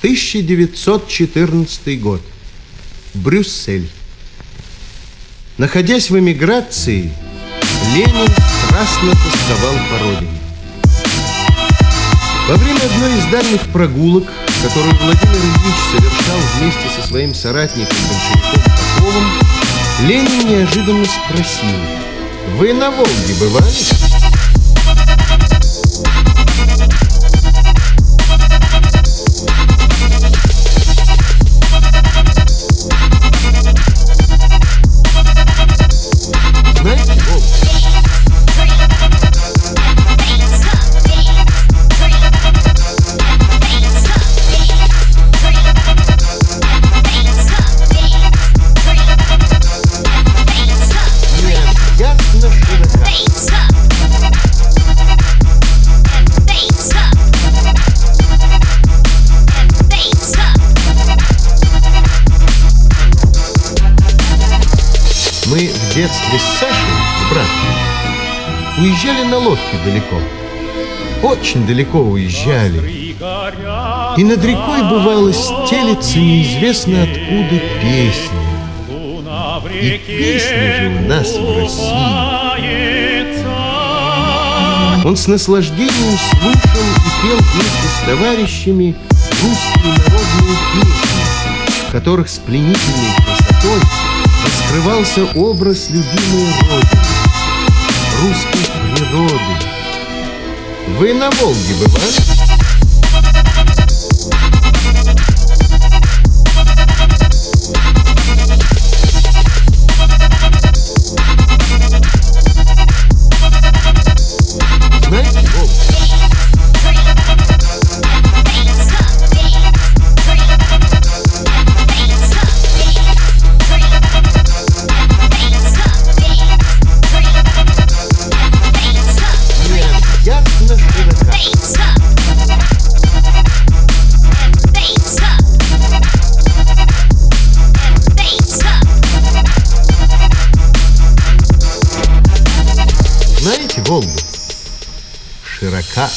1914 год. Брюссель. Находясь в эмиграции, Ленин страстно тосковал по родине. Во время одной из дальних прогулок, которую Владимир Ильич совершал вместе со своим соратником большевиком Поповым, Ленин неожиданно спросил, «Вы на Волге бывали?» Детстве с Сашей, с братом, уезжали на лодке далеко. Очень далеко уезжали. И над рекой бывало стелется неизвестно откуда песня. И песня же у нас в России. Он с наслаждением слушал и пел вместе с товарищами русские народные песни, в которых с пленительной красотой раскрывался образ любимой Родины, русской природы. Вы на Волге бывали? Волгу широка